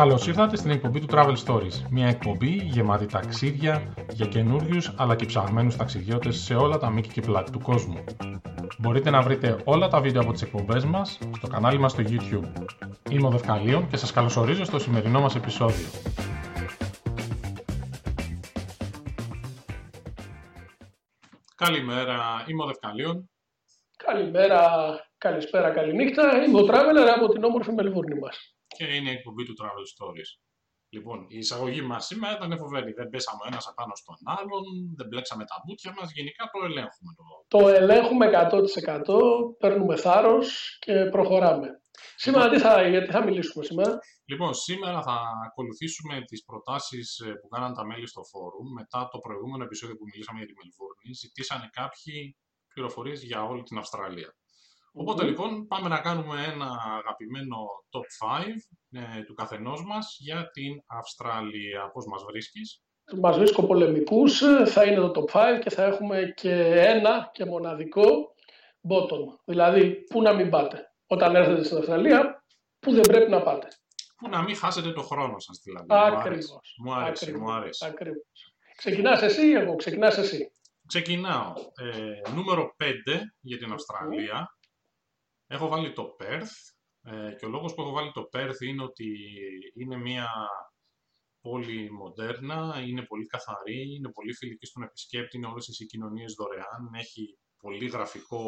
Καλώς ήρθατε στην εκπομπή του Travel Stories. Μια εκπομπή γεμάτη ταξίδια για καινούριους αλλά και ψαγμένους ταξιδιώτες σε όλα τα μήκη και πλάτη του κόσμου. Μπορείτε να βρείτε όλα τα βίντεο από τις εκπομπές μας στο κανάλι μας στο YouTube. Είμαι ο Δευκαλίων και σας καλωσορίζω στο σημερινό μας επεισόδιο. Καλημέρα, είμαι ο Δευκαλίων. Καλημέρα, καλησπέρα, καληνύχτα. Είμαι ο Traveler από την όμορφη Μελβούρνη μας και είναι η εκπομπή του Travel Stories. Λοιπόν, η εισαγωγή μας σήμερα ήταν φοβερή. Δεν πέσαμε ο ένας απάνω στον άλλον, δεν μπλέξαμε τα μπούτια μας. Γενικά το ελέγχουμε. Το, το ελέγχουμε 100%. Παίρνουμε θάρρος και προχωράμε. Σήμερα τι θα, γιατί θα μιλήσουμε σήμερα; Λοιπόν, σήμερα θα ακολουθήσουμε τις προτάσεις ε, που κάναν τα μέλη στο φόρουμ. Μετά το προηγούμενο επεισόδιο που μιλήσαμε για τη Μελβούρνη, ζητήσανε κάποιοι πληροφορίες για όλη την Αυστραλία. Οπότε λοιπόν πάμε να κάνουμε ένα αγαπημένο top 5 ε, του καθενός μας για την Αυστραλία. Πώς μας βρίσκεις; Μας βρίσκω πολεμικούς, θα είναι το top 5 και θα έχουμε και ένα και μοναδικό bottom. Δηλαδή, πού να μην πάτε. Όταν έρθετε στην Αυστραλία, πού δεν πρέπει να πάτε. Πού να μην χάσετε το χρόνο σας δηλαδή. Ακριβώς. Μου άρεσε, μου άρεσε. Ακριβώς. Ξεκινάς εσύ ή εγώ, ξεκινάς εσύ. Ξεκινάω. Ε, νούμερο 5 για την Αυστραλία. Έχω βάλει το Perth ε, και ο λόγος που έχω βάλει το Perth είναι ότι είναι μια πόλη μοντέρνα, είναι πολύ καθαρή, είναι πολύ φιλική στον επισκέπτη, είναι όλες οι συγκοινωνίες δωρεάν, έχει πολύ γραφικό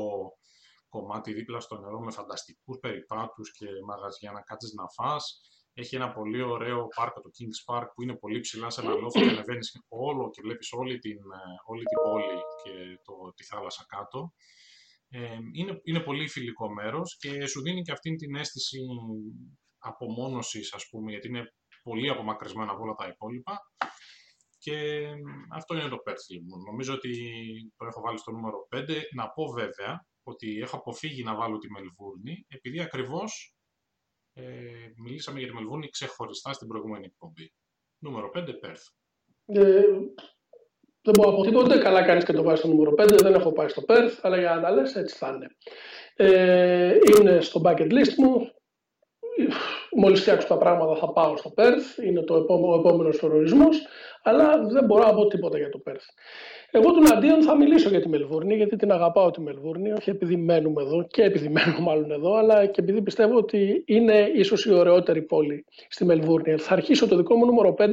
κομμάτι δίπλα στο νερό με φανταστικούς περιπάτους και μαγαζιά να κάτσεις να φας. Έχει ένα πολύ ωραίο πάρκο, το Kings Park, που είναι πολύ ψηλά σε ένα λόφο και ανεβαίνεις όλο και βλέπεις όλη την, ε, όλη την πόλη και το, τη θάλασσα κάτω είναι, είναι πολύ φιλικό μέρος και σου δίνει και αυτήν την αίσθηση απομόνωσης, ας πούμε, γιατί είναι πολύ απομακρυσμένα από όλα τα υπόλοιπα. Και αυτό είναι το Perth λοιπόν. Νομίζω ότι το έχω βάλει στο νούμερο 5. Να πω βέβαια ότι έχω αποφύγει να βάλω τη Μελβούρνη, επειδή ακριβώς ε, μιλήσαμε για τη Μελβούρνη ξεχωριστά στην προηγούμενη εκπομπή. Νούμερο 5, Perth. Ε, δεν μπορώ να πω τίποτα. Καλά κάνεις και το βάζεις στο νούμερο 5. Δεν έχω πάει στο Perth, αλλά για να τα λες, έτσι θα είναι. Ε, είναι στο bucket list μου. Μόλις φτιάξω τα πράγματα θα πάω στο Perth. Είναι το επόμενο, ο επόμενος προορισμό. Αλλά δεν μπορώ να πω τίποτα για το Perth. Εγώ του αντίον θα μιλήσω για τη Μελβούρνη, γιατί την αγαπάω τη Μελβούρνη, όχι επειδή μένουμε εδώ και επειδή μένουμε μάλλον εδώ, αλλά και επειδή πιστεύω ότι είναι ίσως η ωραιότερη πόλη στη Μελβούρνη. Θα αρχίσω το δικό μου νούμερο 5,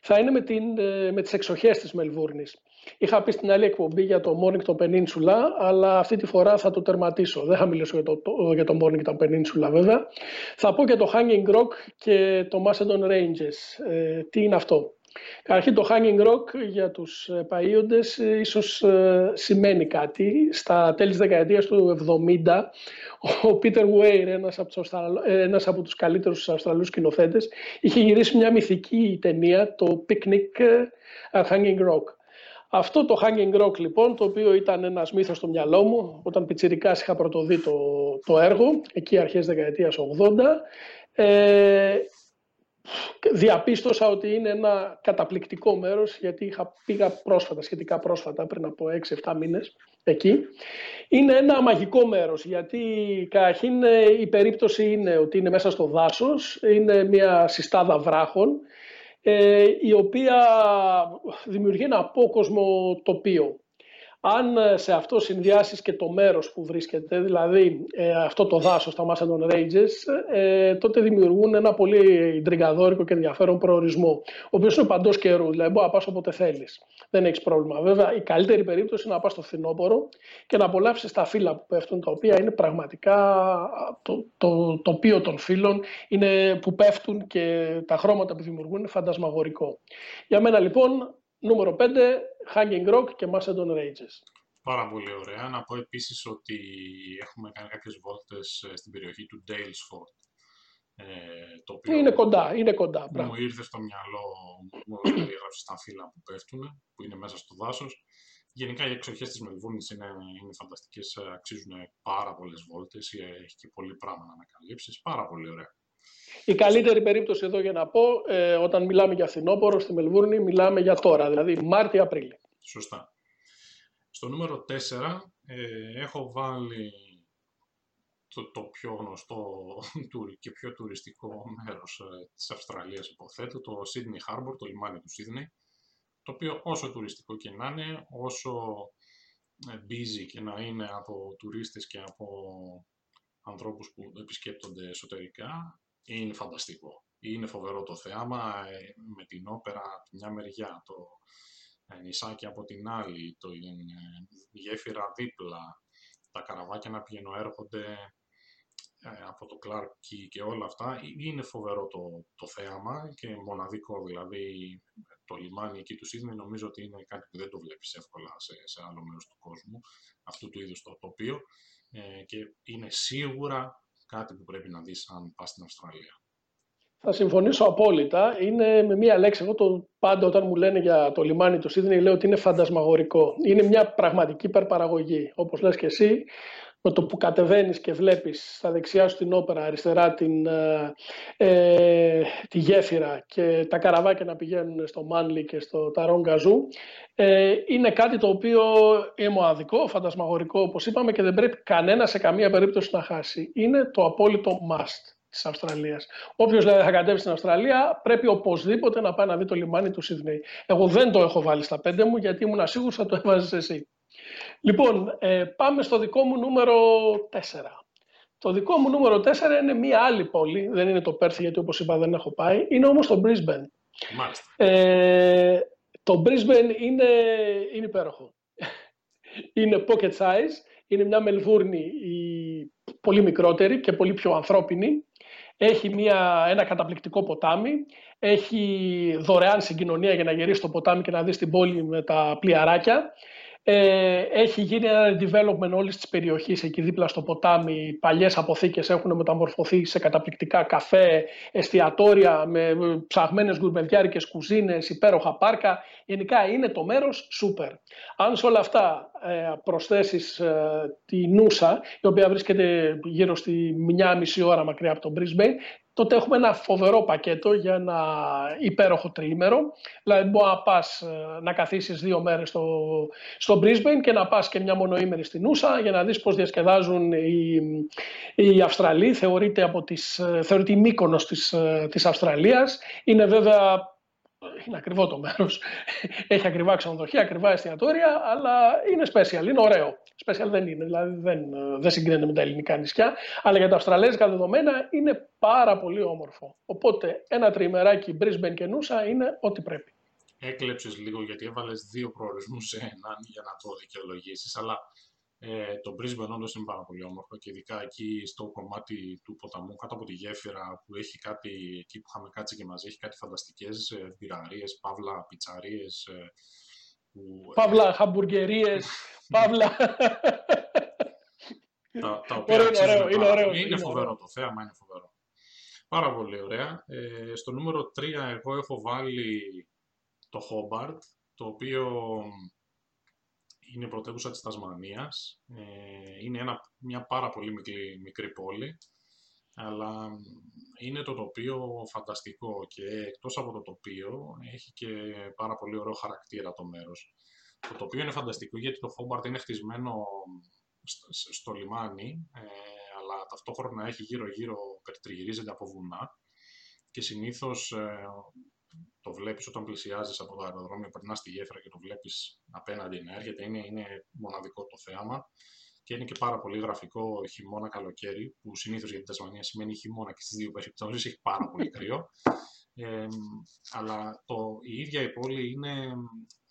θα είναι με, την, ε, με τις εξοχές της Μελβούρνης. Είχα πει στην άλλη εκπομπή για το Mornington Peninsula, αλλά αυτή τη φορά θα το τερματίσω. Δεν θα μιλήσω για το, για το Mornington Peninsula βέβαια. Θα πω για το Hanging Rock και το Macedon Ranges. Ε, τι είναι αυτό; Καταρχήν το Hanging Rock για τους ε, παΐοντες ε, ίσως ε, σημαίνει κάτι. Στα τέλη της δεκαετίας του 70 ο Peter Weir, ένας από τους, ένας από τους καλύτερους Αυστραλούς σκηνοθέτες, είχε γυρίσει μια μυθική ταινία, το Picnic at Hanging Rock. Αυτό το Hanging Rock λοιπόν, το οποίο ήταν ένας μύθος στο μυαλό μου, όταν πιτσιρικάς είχα πρωτοδεί το, το έργο, εκεί αρχές δεκαετίας 80, ε, διαπίστωσα ότι είναι ένα καταπληκτικό μέρος γιατί είχα, πήγα πρόσφατα, σχετικά πρόσφατα πριν από 6-7 μήνες εκεί. Είναι ένα μαγικό μέρος γιατί καταρχήν η περίπτωση είναι ότι είναι μέσα στο δάσος, είναι μια συστάδα βράχων ε, η οποία δημιουργεί ένα απόκοσμο τοπίο. Αν ε, σε αυτό συνδυάσεις και το μέρος που βρίσκεται, δηλαδή ε, αυτό το δάσος, τα Macedon Ranges, ε, τότε δημιουργούν ένα πολύ τριγκαδόρικο και ενδιαφέρον προορισμό, ο οποίος είναι παντός καιρού, δηλαδή μπορεί να πας όποτε θέλεις. Δεν έχεις πρόβλημα. Βέβαια, η καλύτερη περίπτωση είναι να πας στο φθινόπωρο και να απολαύσεις τα φύλλα που πέφτουν, τα οποία είναι πραγματικά το, το τοπίο των φύλων είναι, που πέφτουν και τα χρώματα που δημιουργούν είναι φαντασμαγορικό. Για μένα λοιπόν Νούμερο 5, Hanging Rock και Macedon Ranges. Πάρα πολύ ωραία. Να πω επίσης ότι έχουμε κάνει κάποιες βόλτες ε, στην περιοχή του Dalesford. Ε, το οποίο είναι κοντά, είναι κοντά. Μου ήρθε στο μυαλό, μου έγραψε στα φύλλα που πέφτουν, που είναι μέσα στο δάσος. Γενικά οι εξοχές της Μελβούρνης είναι, είναι φανταστικές, ε, αξίζουν πάρα πολλές βόλτες. Έχει και πολύ πράγμα να ανακαλύψεις. Πάρα πολύ ωραία. Η καλύτερη περίπτωση εδώ για να πω, ε, όταν μιλάμε για φθινόπωρο στη Μελβούρνη, μιλάμε για τώρα, δηλαδή Μάρτιο-Απρίλιο. Σωστά. Στο νούμερο 4 ε, έχω βάλει το, το πιο γνωστό και πιο τουριστικό μέρος ε, της Αυστραλίας υποθέτω, το Sydney Harbour, το λιμάνι του Sydney, το οποίο όσο τουριστικό και να είναι, όσο ε, busy και να είναι από τουρίστες και από ανθρώπους που επισκέπτονται εσωτερικά, είναι φανταστικό. Είναι φοβερό το θέαμα ε, με την όπερα από μια μεριά, το νησάκι από την άλλη, το γέφυρα δίπλα, τα καραβάκια να πηγαίνουν έρχονται ε, από το Clark Key και όλα αυτά. Ε, είναι φοβερό το, το θέαμα και μοναδικό δηλαδή το λιμάνι εκεί του Σίδνη νομίζω ότι είναι κάτι που δεν το βλέπεις εύκολα σε, σε άλλο μέρος του κόσμου αυτού του είδους το τοπίο ε, και είναι σίγουρα κάτι που πρέπει να δεις αν πας στην Αυστραλία. Θα συμφωνήσω απόλυτα. Είναι με μία λέξη. Εγώ το πάντα όταν μου λένε για το λιμάνι του Σίδνεϊ λέω ότι είναι φαντασμαγορικό. Είναι μια πραγματική υπερπαραγωγή. Όπως λες και εσύ, με το που κατεβαίνεις και βλέπεις στα δεξιά σου την όπερα, αριστερά την, ε, ε, τη γέφυρα και τα καραβάκια να πηγαίνουν στο Μάνλι και στο Ταρόν Καζού, ε, είναι κάτι το οποίο είναι μοναδικό, φαντασμαγορικό όπως είπαμε και δεν πρέπει κανένας σε καμία περίπτωση να χάσει. Είναι το απόλυτο must της Αυστραλίας. Όποιος δηλαδή θα κατέβει στην Αυστραλία πρέπει οπωσδήποτε να πάει να δει το λιμάνι του Σίδνεϊ. Εγώ δεν το έχω βάλει στα πέντε μου γιατί ήμουν σίγουρος θα το έβαζες εσύ. Λοιπόν, ε, πάμε στο δικό μου νούμερο 4. Το δικό μου νούμερο 4 είναι μία άλλη πόλη, δεν είναι το Πέρθι γιατί όπως είπα δεν έχω πάει, είναι όμως το Brisbane. Μάλιστα. Ε, το Brisbane είναι, είναι υπέροχο. είναι pocket size, είναι μια Μελβούρνη η πολύ μικρότερη και πολύ πιο ανθρώπινη. Έχει μια, ένα καταπληκτικό ποτάμι. Έχει δωρεάν συγκοινωνία για να γυρίσεις το ποτάμι και να δεις την πόλη με τα πλοιαράκια. Ε, έχει γίνει ένα development όλης της περιοχής εκεί δίπλα στο ποτάμι. Παλιές αποθήκες έχουν μεταμορφωθεί σε καταπληκτικά καφέ, εστιατόρια με ψαγμένες γκουρμεδιάρικες κουζίνες, υπέροχα πάρκα. Γενικά είναι το μέρος super. Αν σε όλα αυτά ε, προσθέσεις ε, τη Νούσα, η οποία βρίσκεται γύρω στη μια μισή ώρα μακριά από τον Brisbane, τότε έχουμε ένα φοβερό πακέτο για ένα υπέροχο τριήμερο. Δηλαδή μπορεί να πας ε, να καθίσεις δύο μέρες στο, στο Brisbane και να πας και μια μονοήμερη στην Ούσα για να δεις πώς διασκεδάζουν οι, οι Αυστραλοί. Θεωρείται, από τις, ε, θεωρείται η μήκονος της, ε, της Αυστραλίας. Είναι βέβαια είναι ακριβό το μέρος. Έχει ακριβά ξενοδοχεία, ακριβά εστιατόρια, αλλά είναι special, είναι ωραίο. Special δεν είναι, δηλαδή δεν, δεν συγκρίνεται με τα ελληνικά νησιά, αλλά για τα αυστραλέζικα δεδομένα είναι πάρα πολύ όμορφο. Οπότε ένα τριημεράκι Brisbane και Νούσα είναι ό,τι πρέπει. Έκλεψες λίγο γιατί έβαλες δύο προορισμούς σε έναν για να το δικαιολογήσεις, αλλά ε, το Brisbane όντως είναι πάρα πολύ όμορφο και ειδικά εκεί στο κομμάτι του ποταμού, κάτω από τη γέφυρα που έχει κάτι, εκεί που είχαμε κάτσει και μαζί, έχει κάτι φανταστικές ε, μπειραρίες, παύλα πιτσαρίες. Ε, που, παύλα χαμπουργερίες, παύλα... τα, τα οποία είναι ωραίο, είναι, ωραίο, είναι, είναι φοβερό το θέαμα, είναι φοβερό. Πάρα πολύ ωραία. Ε, στο νούμερο 3 εγώ έχω βάλει το Hobart, το οποίο είναι πρωτεύουσα της Τασμανίας. Ε, είναι ένα, μια πάρα πολύ μικρή, μικρή πόλη, αλλά είναι το τοπίο φανταστικό και εκτός από το τοπίο έχει και πάρα πολύ ωραίο χαρακτήρα το μέρος. Το τοπίο είναι φανταστικό γιατί το Χόμπαρτ είναι χτισμένο στο λιμάνι, ε, αλλά ταυτόχρονα έχει γύρω-γύρω, περιτριγυρίζεται από βουνά και συνήθως ε, το βλέπεις όταν πλησιάζεις από το αεροδρόμιο, περνάς τη γέφυρα και το βλέπεις απέναντι να έρχεται, είναι, είναι μοναδικό το θέαμα και είναι και πάρα πολύ γραφικό χειμώνα καλοκαίρι, που συνήθως για την Τασμανία σημαίνει χειμώνα και στις δύο περιπτώσεις έχει πάρα πολύ κρύο. Ε, αλλά το, η ίδια η πόλη είναι,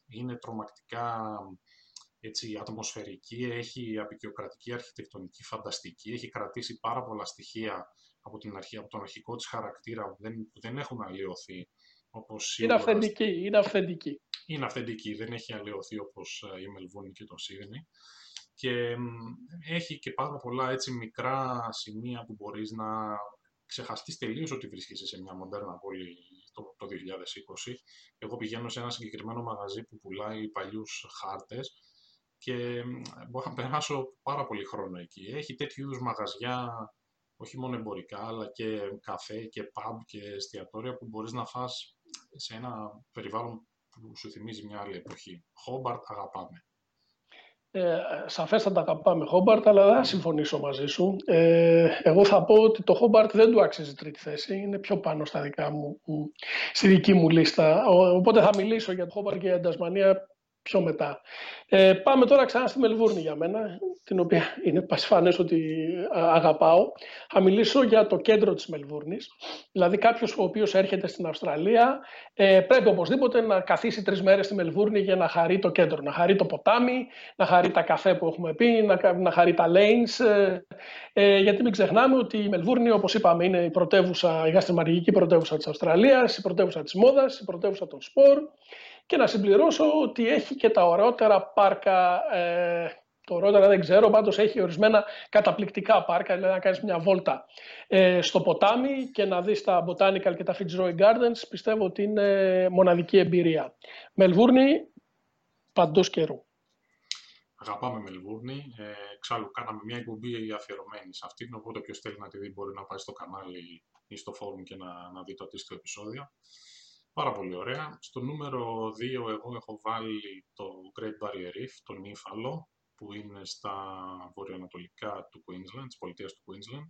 είναι τρομακτικά έτσι, ατμοσφαιρική, έχει απεικιοκρατική αρχιτεκτονική φανταστική, έχει κρατήσει πάρα πολλά στοιχεία από, την αρχή, από τον αρχικό της χαρακτήρα που δεν, που δεν έχουν αλλοιωθεί όπως είναι αυθεντική, είναι αυθεντική. Είναι αυθεντική, δεν έχει αλλοιωθεί όπως ε, η Μελβούνη και το Σίδνη. Και έχει και πάρα πολλά έτσι μικρά σημεία που μπορείς να ξεχαστείς τελείως ότι βρίσκεσαι σε μια μοντέρνα πόλη το, το 2020. Εγώ πηγαίνω σε ένα συγκεκριμένο μαγαζί που πουλάει παλιούς χάρτες και μπορώ να περάσω πάρα πολύ χρόνο εκεί. Έχει τέτοιου είδους μαγαζιά όχι μόνο εμπορικά, αλλά και καφέ και pub και εστιατόρια που μπορείς να φας σε ένα περιβάλλον που σου θυμίζει μια άλλη εποχή. Χόμπαρτ αγαπάμε. Ε, σαφέστατα αγαπάμε Χόμπαρτ, αλλά δεν θα συμφωνήσω μαζί σου. Ε, εγώ θα πω ότι το Χόμπαρτ δεν του άξιζε τρίτη θέση. Είναι πιο πάνω στα δικά μου, στη δική μου λίστα. Οπότε θα μιλήσω για το Χόμπαρτ και για την Τασμανία πιο μετά. Ε, πάμε τώρα ξανά στη Μελβούρνη για μένα, την οποία είναι πασφανές ότι αγαπάω. Θα μιλήσω για το κέντρο της Μελβούρνης. Δηλαδή κάποιος ο οποίος έρχεται στην Αυστραλία ε, πρέπει οπωσδήποτε να καθίσει τρεις μέρες στη Μελβούρνη για να χαρεί το κέντρο. Να χαρεί το ποτάμι, να χαρεί τα καφέ που έχουμε πει, να, να χαρεί τα lanes. Ε, ε, γιατί μην ξεχνάμε ότι η Μελβούρνη, όπως είπαμε, είναι η πρωτεύουσα, η γαστριμαργική πρωτεύουσα της Αυστραλίας, η πρωτεύουσα της μόδας, η πρωτεύουσα των σπορ. Και να συμπληρώσω ότι έχει και τα ωραιότερα πάρκα, ε, το ωραιότερα δεν ξέρω, πάντως έχει ορισμένα καταπληκτικά πάρκα, δηλαδή να κάνεις μια βόλτα ε, στο ποτάμι και να δεις τα Botanical και τα Fitzroy Gardens, πιστεύω ότι είναι μοναδική εμπειρία. Μελβούρνη, παντός καιρού. Αγαπάμε Μελβούρνη. Ε, εξάλλου, κάναμε μια εκπομπή αφιερωμένη σε αυτήν. Οπότε, όποιος θέλει να τη δει, μπορεί να πάει στο κανάλι ή στο φόρουμ και να, να δει το αντίστοιχο επεισόδιο. Πάρα πολύ ωραία. Στο νούμερο 2 εγώ έχω βάλει το Great Barrier Reef, τον Ήφαλο, που είναι στα βορειοανατολικά του Queensland, της πολιτείας του Queensland.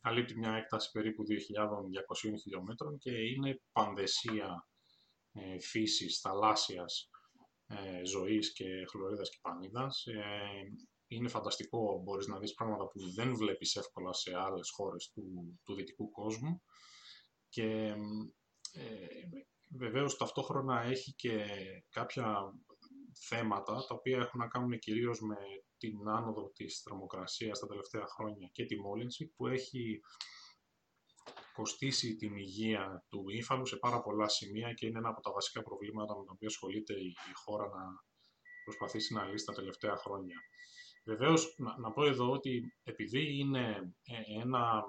Καλύπτει μια έκταση περίπου 2.200 χιλιόμετρων και είναι πανδεσία ε, φύσης, θαλάσσιας ε, ζωής και χλωρίδας και πανίδας. Ε, είναι φανταστικό, μπορείς να δεις πράγματα που δεν βλέπεις εύκολα σε άλλες χώρες του, του δυτικού κόσμου και ε, βεβαίως ταυτόχρονα έχει και κάποια θέματα τα οποία έχουν να κάνουν κυρίως με την άνοδο της θερμοκρασίας τα τελευταία χρόνια και τη μόλυνση που έχει κοστίσει την υγεία του ύφαλου σε πάρα πολλά σημεία και είναι ένα από τα βασικά προβλήματα με τα οποία ασχολείται η χώρα να προσπαθήσει να λύσει τα τελευταία χρόνια. Βεβαίως, να, να πω εδώ ότι επειδή είναι ε, ένα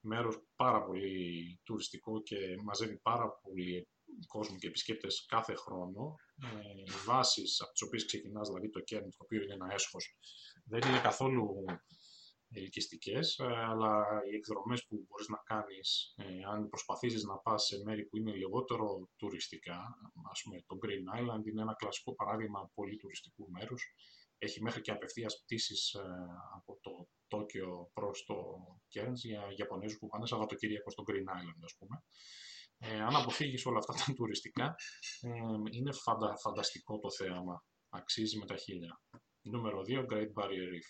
μέρος πάρα πολύ τουριστικό και μαζεύει πάρα πολύ κόσμο και επισκέπτες κάθε χρόνο. Ε, οι βάσεις από τις οποίες ξεκινάς, δηλαδή το κέρνο, το οποίο είναι ένα έσχος, δεν είναι καθόλου ελκυστικές, ε, αλλά οι εκδρομές που μπορείς να κάνεις, ε, αν προσπαθήσεις να πας σε μέρη που είναι λιγότερο τουριστικά, ας πούμε το Green Island είναι ένα κλασικό παράδειγμα πολύ τουριστικού μέρους, έχει μέχρι και απευθείας πτήσεις ε, από το Τόκιο προς το Κέρνς για Ιαπωνέζους που πάνε Σαββατοκύριακο στο Green Island, ας πούμε. Ε, αν αποφύγεις όλα αυτά τα τουριστικά, ε, είναι φαντα, φανταστικό το θέαμα. Αξίζει με τα χίλια. Νούμερο 2, Great Barrier Reef.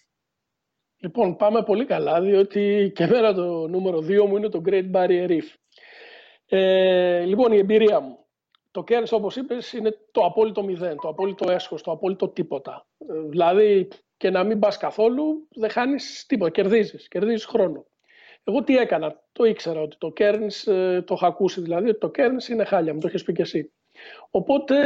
Λοιπόν, πάμε πολύ καλά, διότι και εμένα το νούμερο 2 μου είναι το Great Barrier Reef. Ε, λοιπόν, η εμπειρία μου. Το Cairns, όπως είπες, είναι το απόλυτο μηδέν, το απόλυτο έσχος, το απόλυτο τίποτα. Ε, δηλαδή, και να μην πας καθόλου, δεν χάνεις τίποτα, κερδίζεις, κερδίζεις χρόνο. Εγώ τι έκανα, το ήξερα ότι το Cairns, ε, το είχα ακούσει δηλαδή, ότι το Cairns είναι χάλια, μου το έχεις πει και εσύ. Οπότε,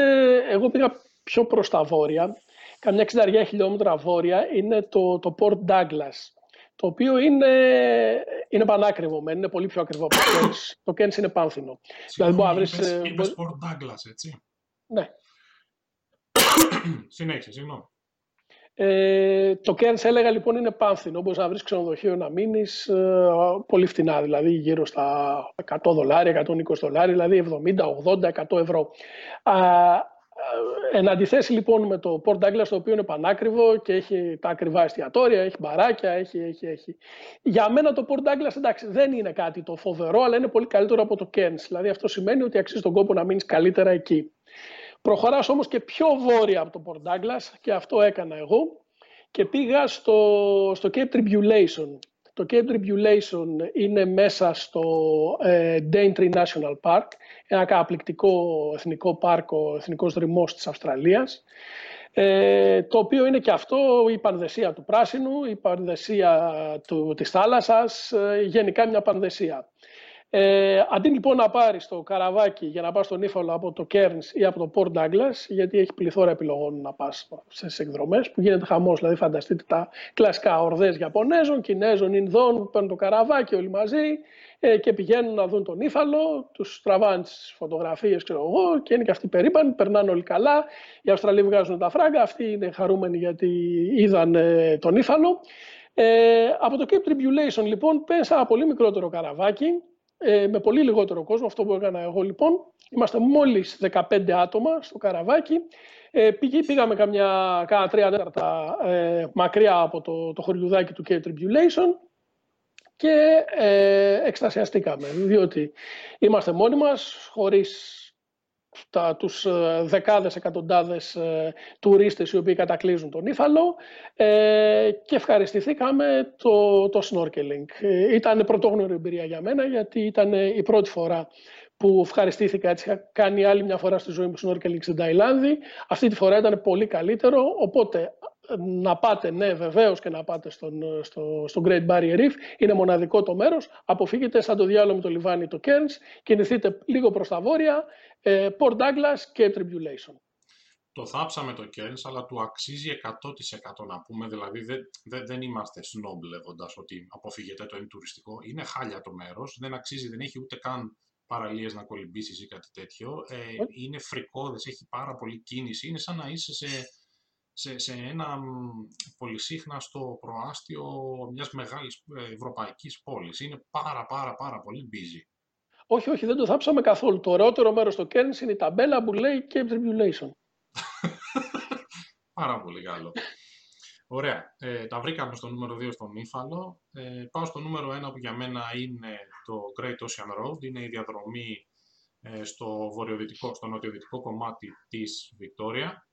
εγώ πήγα πιο προς τα βόρεια, καμιά 60 χιλιόμετρα βόρεια, είναι το, το Port Douglas, το οποίο είναι, είναι πανάκριβο, είναι πολύ πιο ακριβό από το Cairns. Το Cairns είναι πάνθινο. δηλαδή, μπορεί να βρεις, είπες, ε, είπες Port Douglas, έτσι. Ναι. Συνέχισε, συγγνώμη. Ε, το Cairns έλεγα λοιπόν είναι πάνθινο, όπως να βρεις ξενοδοχείο να μείνεις ε, πολύ φτηνά, δηλαδή γύρω στα 100 δολάρια, 120 δολάρια, δηλαδή 70, 80, 100 ευρώ. Α, Εν αντιθέσει λοιπόν με το Port Douglas το οποίο είναι πανάκριβο και έχει τα ακριβά εστιατόρια, έχει μπαράκια, έχει, έχει, έχει. Για μένα το Port Douglas εντάξει δεν είναι κάτι το φοβερό αλλά είναι πολύ καλύτερο από το Cairns. Δηλαδή αυτό σημαίνει ότι αξίζει τον κόπο να μείνεις καλύτερα εκεί. Προχωράς όμως και πιο βόρεια από το Port Douglas και αυτό έκανα εγώ και πήγα στο, στο Cape Tribulation. Το Cape Tribulation είναι μέσα στο ε, Daintree National Park, ένα καταπληκτικό εθνικό πάρκο, εθνικός δρυμός της Αυστραλίας, ε, το οποίο είναι και αυτό η πανδεσία του πράσινου, η πανδεσία του, της θάλασσας, ε, γενικά μια πανδεσία. Ε, αντί λοιπόν να πάρει το καραβάκι για να πας στον ύφαλο από το Cairns ή από το Port Douglas, γιατί έχει πληθώρα επιλογών να πας σε εκδρομές που γίνεται χαμός. Δηλαδή, φανταστείτε τα κλασικά ορδές Ιαπωνέζων, Κινέζων, Ινδών που παίρνουν το καραβάκι όλοι μαζί ε, και πηγαίνουν να δουν τον ύφαλο, τους τραβάνε τις φωτογραφίες, ξέρω εγώ, και είναι και αυτοί περήπανοι, περνάνε όλοι καλά. Οι Αυστραλοί βγάζουν τα φράγκα, αυτοί είναι χαρούμενοι γιατί είδαν ε, τον ύφαλο. Ε, από το Cape Tribulation λοιπόν πέσα ένα πολύ μικρότερο καραβάκι ε, με πολύ λιγότερο κόσμο, αυτό που έκανα εγώ λοιπόν. Είμαστε μόλις 15 άτομα στο καραβάκι. Ε, πήγαμε καμιά, κάνα τρία τέταρτα ε, μακριά από το, το χωριουδάκι του Cape Tribulation και ε, εκστασιαστήκαμε, διότι είμαστε μόνοι μας, χωρίς τα, τους ε, δεκάδες, εκατοντάδες ε, τουρίστες οι οποίοι κατακλείζουν τον Ήφαλο ε, και ευχαριστηθήκαμε το, το snorkeling. Ε, ήταν πρωτόγνωρη εμπειρία για μένα γιατί ήταν η πρώτη φορά που ευχαριστήθηκα έτσι, είχα κάνει άλλη μια φορά στη ζωή μου snorkeling στην Ταϊλάνδη. Αυτή τη φορά ήταν πολύ καλύτερο, οπότε να πάτε, ναι, βεβαίως και να πάτε στον, στο, στο Great Barrier Reef. Είναι μοναδικό το μέρος. Αποφύγετε σαν το διάλογο με το λιβάνι το Cairns. Κινηθείτε λίγο προς τα βόρεια. Ε, Port Douglas και Tribulation. Το θάψαμε το Cairns, αλλά του αξίζει 100% να πούμε. Δηλαδή δεν, δεν, δεν είμαστε snob λέγοντας ότι αποφύγετε το είναι τουριστικό. Είναι χάλια το μέρος. Δεν αξίζει, δεν έχει ούτε καν παραλίες να κολυμπήσεις ή κάτι τέτοιο. Ε, ε. Είναι φρικόδε, έχει πάρα πολύ κίνηση. Είναι σαν να είσαι σε σε, σε ένα πολυσύχναστο προάστιο μιας μεγάλης ε, ευρωπαϊκής πόλης. Είναι πάρα πάρα πάρα πολύ busy. Όχι, όχι, δεν το θάψαμε καθόλου. Το ωραιότερο μέρος στο Cairns είναι η ταμπέλα που λέει Cape Tribulation. πάρα πολύ καλό. Ωραία. Ε, τα βρήκαμε στο νούμερο 2 στον Ήφαλο. Ε, πάω στο νούμερο 1 που για μένα είναι το Great Ocean Road. Είναι η διαδρομή ε, στο, βορειοδυτικό, στο νοτιοδυτικό κομμάτι της Βικτόρια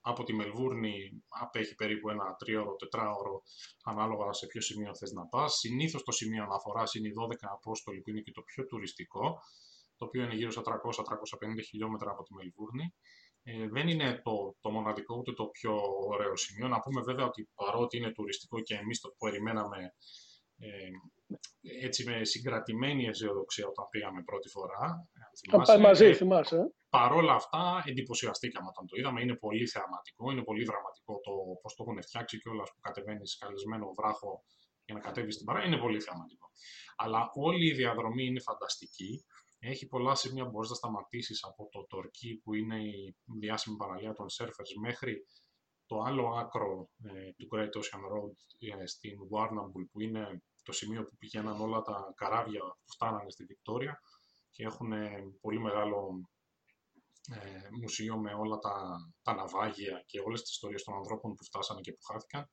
από τη Μελβούρνη απέχει περίπου ένα τριώρο, τετράωρο ανάλογα σε ποιο σημείο θες να πας. Συνήθως το σημείο αναφοράς είναι οι 12 Απόστολοι που είναι και το πιο τουριστικό, το οποίο είναι γύρω στα 300-350 χιλιόμετρα από τη Μελβούρνη. Ε, δεν είναι το, το μοναδικό ούτε το πιο ωραίο σημείο. Να πούμε βέβαια ότι παρότι είναι τουριστικό και εμείς το περιμέναμε ε, έτσι με συγκρατημένη αισιοδοξία όταν πήγαμε πρώτη φορά. Θυμάσαι, μαζί, ε, θυμάσαι. Παρόλα αυτά, εντυπωσιαστήκαμε όταν το είδαμε. Είναι πολύ θεαματικό, είναι πολύ δραματικό το πώς το έχουν φτιάξει και όλας που κατεβαίνεις καλεσμένο βράχο για να κατέβεις στην παρά. Είναι πολύ θεαματικό. Αλλά όλη η διαδρομή είναι φανταστική. Έχει πολλά σημεία που μπορείς να σταματήσεις από το Τορκί, που είναι η διάσημη παραλία των Surfers, μέχρι το άλλο άκρο ε, του Great Ocean Road ε, στην Warrnambool, που είναι το σημείο που πηγαίναν όλα τα καράβια που φτάνανε στη Βικτόρια και έχουν πολύ μεγάλο ε, μουσείο με όλα τα, τα ναυάγια και όλες τις ιστορίες των ανθρώπων που φτάσανε και που χάθηκαν.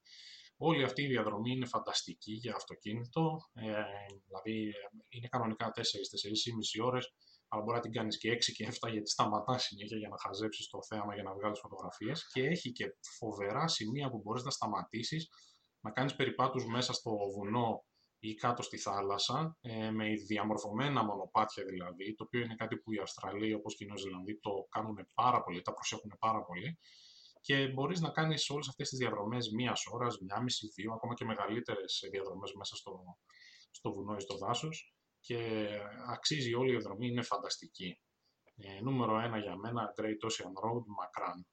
Όλη αυτή η διαδρομή είναι φανταστική για αυτοκίνητο, ε, δηλαδή είναι κανονικά 4-4,5 ώρες, αλλά μπορεί να την κάνεις και 6 και 7 γιατί σταματάς συνέχεια για να χαζέψεις το θέαμα, για να βγάλεις φωτογραφίες και έχει και φοβερά σημεία που μπορείς να σταματήσεις, να κάνεις περιπάτους μέσα στο βουνό ή κάτω στη θάλασσα, ε, με διαμορφωμένα μονοπάτια δηλαδή, το οποίο είναι κάτι που οι Αυστραλοί όπως και οι Νεοζηλανδοί το κάνουν πάρα πολύ, τα προσέχουν πάρα πολύ και μπορείς να κάνεις όλες αυτές τις διαδρομές μίας ώρας, μία μισή, δύο, ακόμα και μεγαλύτερες διαδρομές μέσα στο, στο βουνό ή στο δάσος και αξίζει όλη η διαδρομή, είναι φανταστική. Ε, νούμερο ένα για μένα, Great Ocean Road, μακράν.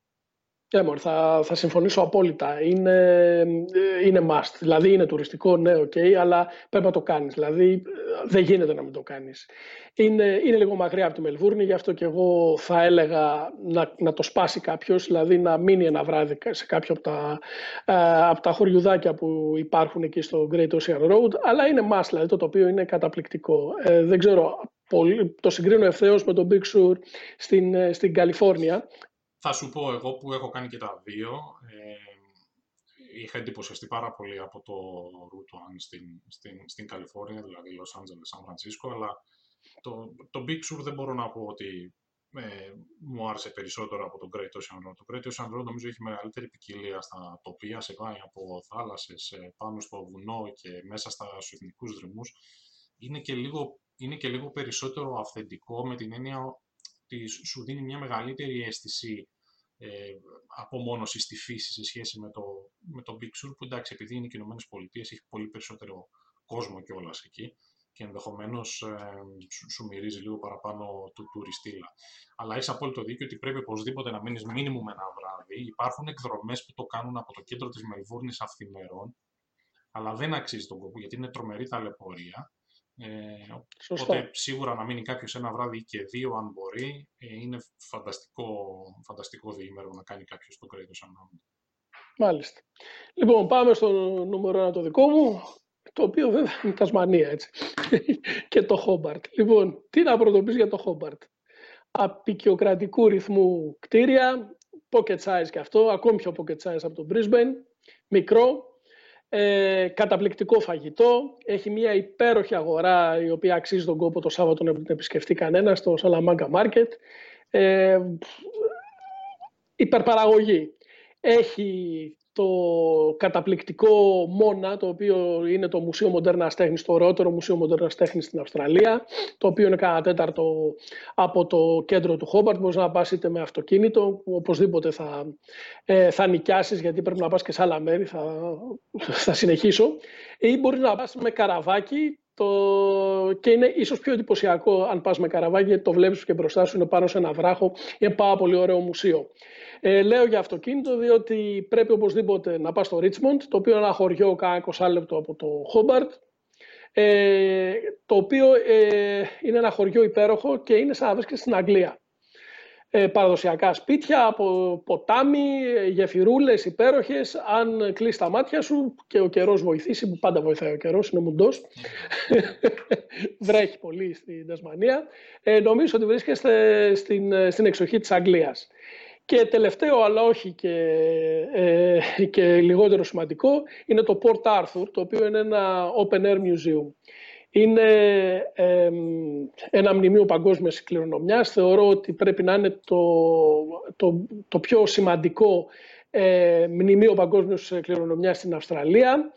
Yeah, θα, θα συμφωνήσω απόλυτα. Είναι, ε, είναι must. Δηλαδή είναι τουριστικό, ναι, ok, αλλά πρέπει να το κάνεις. Δηλαδή δεν γίνεται να μην το κάνεις. Είναι, είναι λίγο μακριά από τη Μελβούρνη, γι' αυτό και εγώ θα έλεγα να, να το σπάσει κάποιος, δηλαδή να μείνει ένα βράδυ σε κάποιο από τα, ε, από τα χωριουδάκια που υπάρχουν εκεί στο Great Ocean Road, αλλά είναι must, δηλαδή το τοπίο είναι καταπληκτικό. Ε, δεν ξέρω, πολύ, το συγκρίνω ευθέως με τον Big Sur στην, ε, στην Καλιφόρνια. Θα σου πω εγώ που έχω κάνει και τα δύο. Ε, είχα εντυπωσιαστεί πάρα πολύ από το Route 1 στην, στην, στην Καλιφόρνια, δηλαδή Los Angeles, San Francisco, αλλά το, το Big Sur δεν μπορώ να πω ότι ε, μου άρεσε περισσότερο από το Great Ocean Road. Το Great Ocean Road νομίζω έχει μεγαλύτερη ποικιλία στα τοπία, σε πάει από θάλασσες πάνω στο βουνό και μέσα στα εθνικούς δρυμούς. Είναι και λίγο, είναι και λίγο περισσότερο αυθεντικό με την έννοια ότι σου δίνει μια μεγαλύτερη αίσθηση ε, απομόνωση στη φύση σε σχέση με το, με το Big Sur, που εντάξει, επειδή είναι οι Ηνωμένες Πολιτείες, έχει πολύ περισσότερο κόσμο κιόλας εκεί και ενδεχομένως ε, σου, σου, μυρίζει λίγο παραπάνω του τουριστήλα. Αλλά έχεις απόλυτο δίκιο ότι πρέπει οπωσδήποτε να μείνεις μήνυμου με ένα βράδυ. Υπάρχουν εκδρομές που το κάνουν από το κέντρο της Μελβούρνης αυθημερών, αλλά δεν αξίζει τον κόπο γιατί είναι τρομερή ταλαιπωρία. Ε, οπότε σίγουρα να μείνει κάποιος ένα βράδυ ή και δύο αν μπορεί, ε, είναι φανταστικό, φανταστικό διήμερο να κάνει κάποιος το κρέτο σαν Μάλιστα. Λοιπόν, πάμε στο νούμερο ένα το δικό μου. το οποίο βέβαια είναι Τασμανία, έτσι, και το Χόμπαρτ. Λοιπόν, τι να πρωτοποιήσει για το Χόμπαρτ; Απικιοκρατικού ρυθμού κτίρια, pocket size και αυτό, ακόμη πιο pocket size από το Brisbane, μικρό, ε, καταπληκτικό φαγητό, έχει μια υπέροχη αγορά η οποία αξίζει τον κόπο το Σάββατο να επισκεφτεί κανένας στο Salamanca Market. Ε, υπερπαραγωγή. Έχει το καταπληκτικό Μόνα, το οποίο είναι το Μουσείο Μοντέρνα Τέχνη, το ωραιότερο Μουσείο Μοντέρνα Τέχνη στην Αυστραλία, το οποίο είναι κάνα τέταρτο από το κέντρο του Χόμπαρτ. Μπορείς να πας είτε με αυτοκίνητο, οπωσδήποτε θα, ε, θα νοικιάσεις, γιατί πρέπει να πας και σε άλλα μέρη. Θα, θα συνεχίσω. Ή μπορείς να πας με καραβάκι, το... και είναι ίσως πιο εντυπωσιακό αν πας με καραβάκι, γιατί το βλέπεις και μπροστά σου είναι πάνω σε ένα βράχο. Είναι πάρα πολύ ωραίο μουσείο. Ε, λέω για αυτοκίνητο διότι πρέπει οπωσδήποτε να πας στο Richmond, το οποίο είναι ένα χωριό κάνα 20 λεπτό από το Hobart, ε, το οποίο ε, είναι ένα χωριό υπέροχο και είναι σαν να βρίσκεσαι στην Αγγλία. Ε, παραδοσιακά σπίτια, από ποτάμι, γεφυρούλες υπέροχες. Αν κλείσει τα μάτια σου και ο καιρός βοηθήσει, που πάντα βοηθάει ο καιρός, είναι μουντός. Βρέχει πολύ στην Τασμανία. Ε, νομίζω ότι βρίσκεστε στην, στην εξοχή της Αγγλίας. Και τελευταίο, αλλά όχι και, ε, και λιγότερο σημαντικό, είναι το Port Arthur, το οποίο είναι ένα open air museum. Είναι ένα μνημείο παγκόσμιας κληρονομιάς. Θεωρώ ότι πρέπει να είναι το, το, το πιο σημαντικό ε, μνημείο παγκόσμιας κληρονομιάς στην Αυστραλία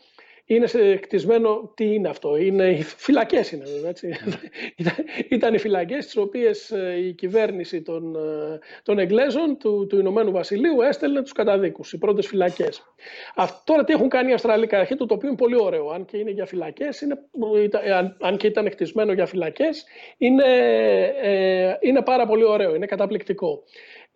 είναι κτισμένο, τι είναι αυτό, είναι οι φυλακές είναι βέβαια, έτσι. ήταν, οι φυλακές τις οποίες ε, η κυβέρνηση των, ε, των Εγγλέζων του, του Ηνωμένου Βασιλείου έστελνε τους καταδίκους, οι πρώτες φυλακές. Αυτό, τώρα τι έχουν κάνει οι Αυστραλοί καταρχήν, το οποίο είναι πολύ ωραίο, αν και είναι για φυλακές, είναι, αν, αν και ήταν κτισμένο για φυλακές, είναι, ε, είναι πάρα πολύ ωραίο, είναι καταπληκτικό.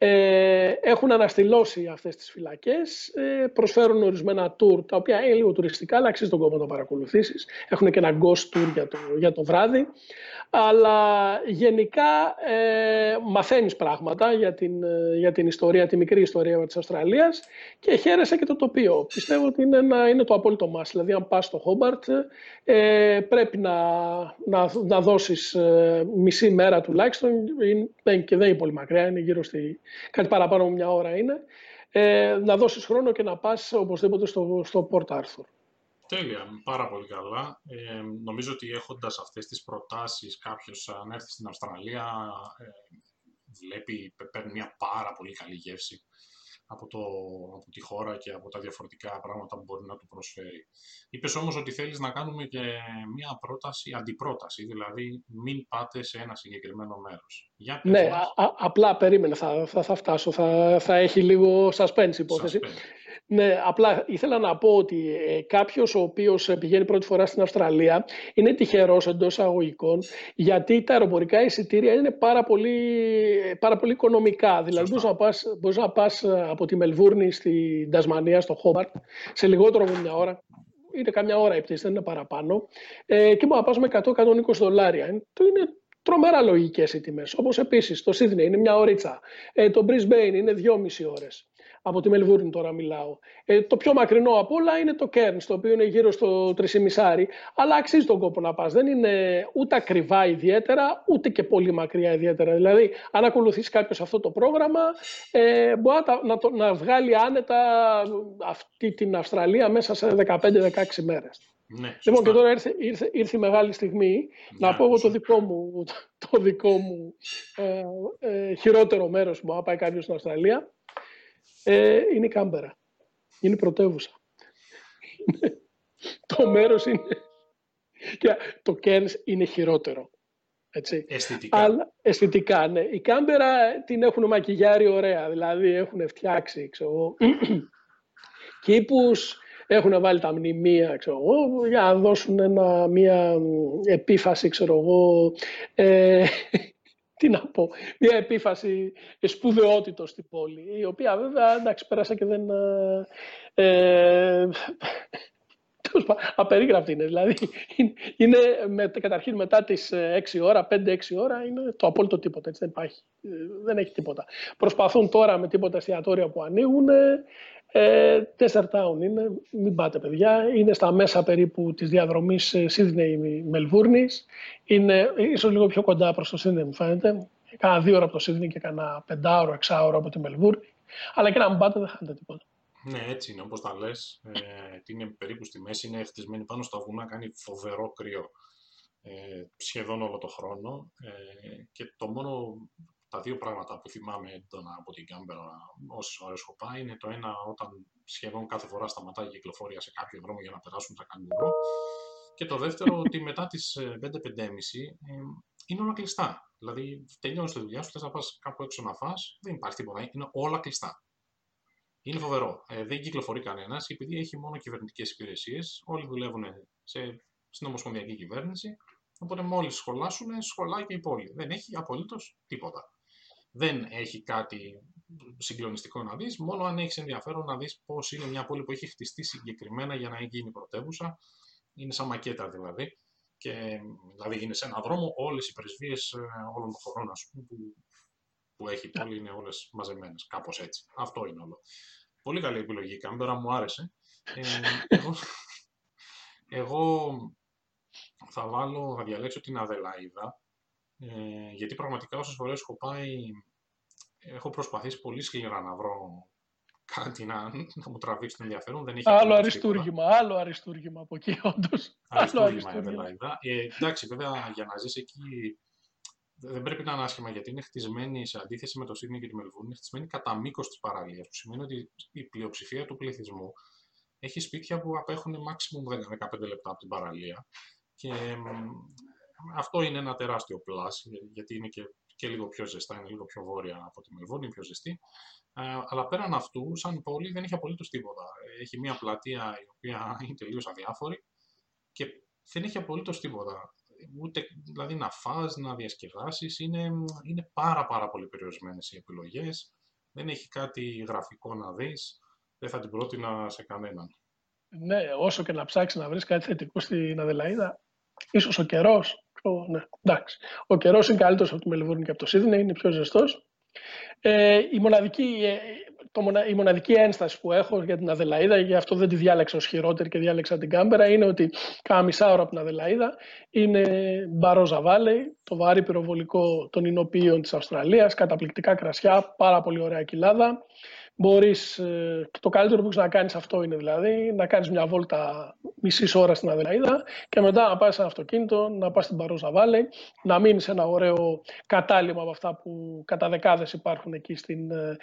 Ε, έχουν αναστηλώσει αυτές τις φυλακές, ε, προσφέρουν ορισμένα tour, τα οποία είναι λίγο τουριστικά, αλλά αξίζει τον κόπο να το παρακολουθήσεις. Έχουν και ένα ghost tour για το, για το βράδυ. Αλλά γενικά ε, μαθαίνεις πράγματα για την, ε, για την ιστορία, τη μικρή ιστορία της Αυστραλίας και χαίρεσαι και το τοπίο. Πιστεύω ότι είναι, ένα, είναι το απόλυτο μας. Δηλαδή αν πας στο Χόμπαρτ ε, πρέπει να, να, να δώσεις ε, μισή μέρα τουλάχιστον είναι, και δεν είναι πολύ μακριά, είναι γύρω στη κάτι παραπάνω από μια ώρα είναι ε, να δώσεις χρόνο και να πας οπωσδήποτε στο, στο Port Arthur. Τέλεια, πάρα πολύ καλά. Ε, νομίζω ότι έχοντας αυτές τις προτάσεις κάποιος αν έρθει στην Αυστραλία ε, βλέπει, παίρνει μια πάρα πολύ καλή γεύση από, το, από τη χώρα και από τα διαφορετικά πράγματα που μπορεί να του προσφέρει. Είπες όμως ότι θέλεις να κάνουμε και μια πρόταση, αντιπρόταση, δηλαδή μην πάτε σε ένα συγκεκριμένο μέρος. Για ναι, απλά περίμενα, θα, θα, θα φτάσω, θα, θα έχει λίγο suspense υπόθεση. Ναι, απλά ήθελα να πω ότι ε, κάποιος ο οποίος πηγαίνει πρώτη φορά στην Αυστραλία είναι τυχερός εντός αγωγικών, γιατί τα αεροπορικά εισιτήρια είναι πάρα πολύ, πάρα πολύ οικονομικά. Δηλαδή, μπορείς να πας ε, από τη Μελβούρνη στην Τασμανία, στο Χόμπαρτ, σε λιγότερο από μια ώρα. Είναι καμιά ώρα η πτήση, δεν είναι παραπάνω. Ε, και μπορείς να πας με 100-120 δολάρια. Ε, το είναι τρομερά λογικές οι τιμές. Όπως επίσης το Σίδνεϊ είναι μια ωρίτσα. Ε, το Brisbane είναι δυόμιση ώρες από τη Μελβούρνη τώρα μιλάω. Ε, το πιο μακρινό από όλα είναι το Κέρνς, το οποίο είναι γύρω στο 3,5, αλλά αξίζει τον κόπο να πας. Δεν είναι ούτε ακριβά ιδιαίτερα, ούτε και πολύ μακριά ιδιαίτερα. Δηλαδή, αν ακολουθήσει κάποιος αυτό το πρόγραμμα, ε, μπορεί να, να, να βγάλει άνετα αυτή την Αυστραλία μέσα σε 15-16 μέρες. Ναι, λοιπόν, και τώρα ήρθε, ήρθε, ήρθε η μεγάλη στιγμή να πω εγώ το δικό μου, το δικό μου ε, ε, χειρότερο μέρος που μπορεί να πάει κάποιος στην Αυστραλία ε, είναι η Κάμπερα. Είναι η πρωτεύουσα. το μέρος είναι... Και το Κέρνς είναι χειρότερο. Έτσι. Αισθητικά. Αλλά, αισθητικά, ναι. Η Κάμπερα την έχουν μακιγιάρει ωραία. Δηλαδή έχουν φτιάξει, ξέρω κήπους, έχουν βάλει τα μνημεία, ξέρω για να δώσουν ένα, μια επίφαση, ξέρω εγώ, ε, τι να πω, μια επίφαση σπουδαιότητος στην πόλη, η οποία βέβαια, εντάξει, πέρασα και δεν... Ε, ε απερίγραπτη είναι, δηλαδή είναι με, καταρχήν μετά τις 6 ώρα, 5-6 ώρα είναι το απόλυτο τίποτα, έτσι δεν υπάρχει, ε, δεν έχει τίποτα. Προσπαθούν τώρα με τίποτα εστιατόρια που ανοίγουν, Ε, Desert Town είναι, μην πάτε παιδιά, είναι στα μέσα περίπου της διαδρομής Sydney Μελβούρνης. Είναι ίσως λίγο πιο κοντά προς το Sydney μου φαίνεται. Κάνα δύο ώρα από το Sydney και κάνα πεντάωρο, εξάωρο από τη Μελβούρνη. Αλλά και να μην πάτε δεν χάνετε τίποτα. Ναι, έτσι είναι, όπως τα λες. Ε, είναι περίπου στη μέση, είναι χτισμένη πάνω στα βουνά, κάνει φοβερό κρύο ε, σχεδόν όλο το χρόνο. Ε, και το μόνο, τα δύο πράγματα που θυμάμαι έντονα από την Κάμπερα όσε ώρε έχω πάει είναι το ένα όταν σχεδόν κάθε φορά σταματάει η κυκλοφορία σε κάποιο δρόμο για να περάσουν τα καγκουρό. Και το δεύτερο ότι μετά τις 5-5.30 ε, είναι όλα κλειστά. Δηλαδή, τελειώνεις τη δουλειά σου, θες να πας κάπου έξω να φας, δεν υπάρχει τίποτα. Είναι όλα κλειστά. Είναι φοβερό. Ε, δεν κυκλοφορεί κανένας, επειδή έχει μόνο κυβερνητικές υπηρεσίες. Όλοι δουλεύουν σε, στην Ομοσπονδιακή Κυβέρνηση. Οπότε, μόλις σχολάσουν, σχολάει και η πόλη. Δεν έχει απολύτως τίποτα. Δεν έχει κάτι συγκλονιστικό να δεις, μόνο αν έχεις ενδιαφέρον να δεις πώς είναι μια πόλη που έχει χτιστεί συγκεκριμένα για να γίνει πρωτεύουσα. Είναι σαν μακέτα δηλαδή. Και, δηλαδή είναι σε έναν δρόμο όλες οι πρεσβείες ε, όλων των χωρών πούμε, που, που έχει η πόλη είναι όλες μαζεμένες. Κάπως έτσι. Αυτό είναι όλο. Πολύ καλή επιλογή η Κάμπερα, μου άρεσε. Ε, εγώ, εγώ θα βάλω, θα διαλέξω την Αδελαίδα, ε, γιατί πραγματικά όσες φορές έχω πάει, έχω προσπαθήσει πολύ σκληρά να βρω κάτι να, να μου τραβήξει το ενδιαφέρον. Δεν έχει άλλο αριστούργημα, άλλο αριστούργημα από εκεί, όντως. Αριστούργημα, η Αδελαίδα. Ε, εντάξει, βέβαια, για να ζεις εκεί δεν πρέπει να είναι άσχημα γιατί είναι χτισμένη σε αντίθεση με το Σίδνεϊ και τη Μελβούρνη, είναι χτισμένη κατά μήκος της παραλίας. Που σημαίνει ότι η πλειοψηφία του πληθυσμού έχει σπίτια που απέχουν maximum 15 λεπτά από την παραλία. Και αυτό είναι ένα τεράστιο πλάσ, γιατί είναι και, και λίγο πιο ζεστά, είναι λίγο πιο βόρεια από τη Μελβούρνη, είναι πιο ζεστή. Ε, αλλά πέραν αυτού, σαν πόλη, δεν έχει απολύτως τίποτα. Έχει μια πλατεία η οποία είναι τελείως αδιάφορη και δεν έχει απολύτως τίποτα ούτε δηλαδή να φας, να διασκεδάσεις, είναι, είναι πάρα πάρα πολύ περιορισμένες οι επιλογές, δεν έχει κάτι γραφικό να δεις, δεν θα την πρότεινα σε κανέναν. Ναι, όσο και να ψάξεις να βρεις κάτι θετικό στην Αδελαίδα, ίσως ο καιρός, ναι, εντάξει. Ο καιρός είναι καλύτερος από τη Μελβούρνη και από το Σίδνεϊ, είναι πιο ζεστός. Ε, η μοναδική ε, το, η μοναδική ένσταση που έχω για την Αδελαίδα, γι' αυτό δεν τη διάλεξα ως χειρότερη και διάλεξα την Κάμπερα, είναι ότι κάνα μισά ώρα από την Αδελαίδα είναι Μπαρόζα Βάλεϊ, το βαρύ πυροβολικό των Ινοποιείων της Αυστραλίας, καταπληκτικά κρασιά, πάρα πολύ ωραία κοιλάδα. Μπορείς, ε, το καλύτερο που έχεις να κάνεις αυτό είναι δηλαδή να κάνεις μια βόλτα μισής ώρα στην Αδελαίδα και μετά να πας σε ένα αυτοκίνητο, να πας στην Παρόζα Βάλε, να μείνεις σε ένα ωραίο κατάλημα από αυτά που κατά δεκάδες υπάρχουν εκεί στην, ε,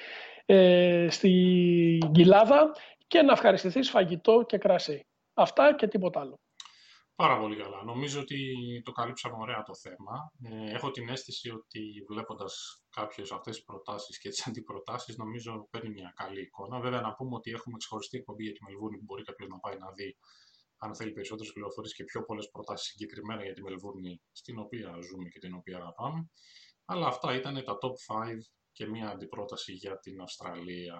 ε στην Κοιλάδα και να ευχαριστηθείς φαγητό και κρασί. Αυτά και τίποτα άλλο. Πάρα πολύ καλά. Νομίζω ότι το καλύψαμε ωραία το θέμα. Ε, έχω την αίσθηση ότι βλέποντας κάποιες αυτές τις προτάσεις και τις αντιπροτάσεις, νομίζω παίρνει μια καλή εικόνα. Βέβαια, να πούμε ότι έχουμε ξεχωριστή εκπομπή για τη Μελβούρνη που μπορεί κάποιος να πάει να δει, αν θέλει περισσότερες πληροφορίες και πιο πολλές προτάσεις συγκεκριμένα για τη Μελβούρνη, στην οποία ζούμε και την οποία αγαπάμε. Αλλά αυτά ήταν τα top 5 και μια αντιπρόταση για την Αυστραλία.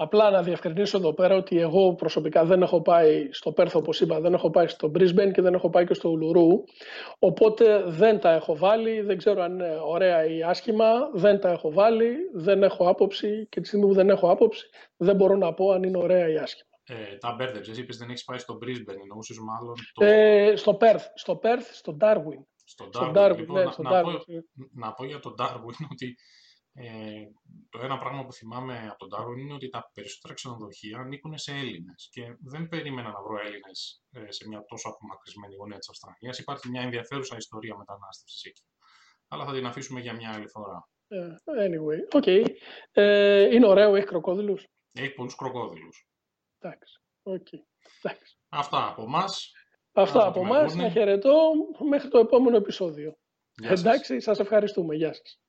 Απλά να διευκρινίσω εδώ πέρα ότι εγώ προσωπικά δεν έχω πάει στο Πέρθο, όπως είπα, δεν έχω πάει στο Brisbane και δεν έχω πάει και στο Ουλουρού. Οπότε δεν τα έχω βάλει, δεν ξέρω αν είναι ωραία ή άσχημα, δεν τα έχω βάλει, δεν έχω άποψη και τη στιγμή που δεν έχω άποψη δεν μπορώ να πω αν είναι ωραία ή άσχημα. Ε, τα μπέρδεψες. Είπες δεν έχεις πάει στο Brisbane, εννοούσες μάλλον. Το... Ε, στο Perth, στο Perth, στο Darwin. Στο Darwin. Λοιπόν, ναι, να, να, πω, να πω για τον Darwin ότι ε, το ένα πράγμα που θυμάμαι από τον Τάρον είναι ότι τα περισσότερα ξενοδοχεία ανήκουν σε Έλληνες. Και δεν περίμενα να βρω Έλληνες ε, σε μια τόσο απομακρυσμένη γωνία της Αυστραλίας. Υπάρχει μια ενδιαφέρουσα ιστορία μετανάστευσης εκεί. Αλλά θα την αφήσουμε για μια άλλη φορά. Uh, anyway, okay. Ε, είναι ωραίο, έχει κροκόδηλους; Έχει πολλούς κροκόδηλους. Εντάξει. Okay. Αυτά από εμά. Αυτά από εμά. Να χαιρετώ μέχρι το επόμενο επεισόδιο. Εντάξει, σας ευχαριστούμε. Γεια σας.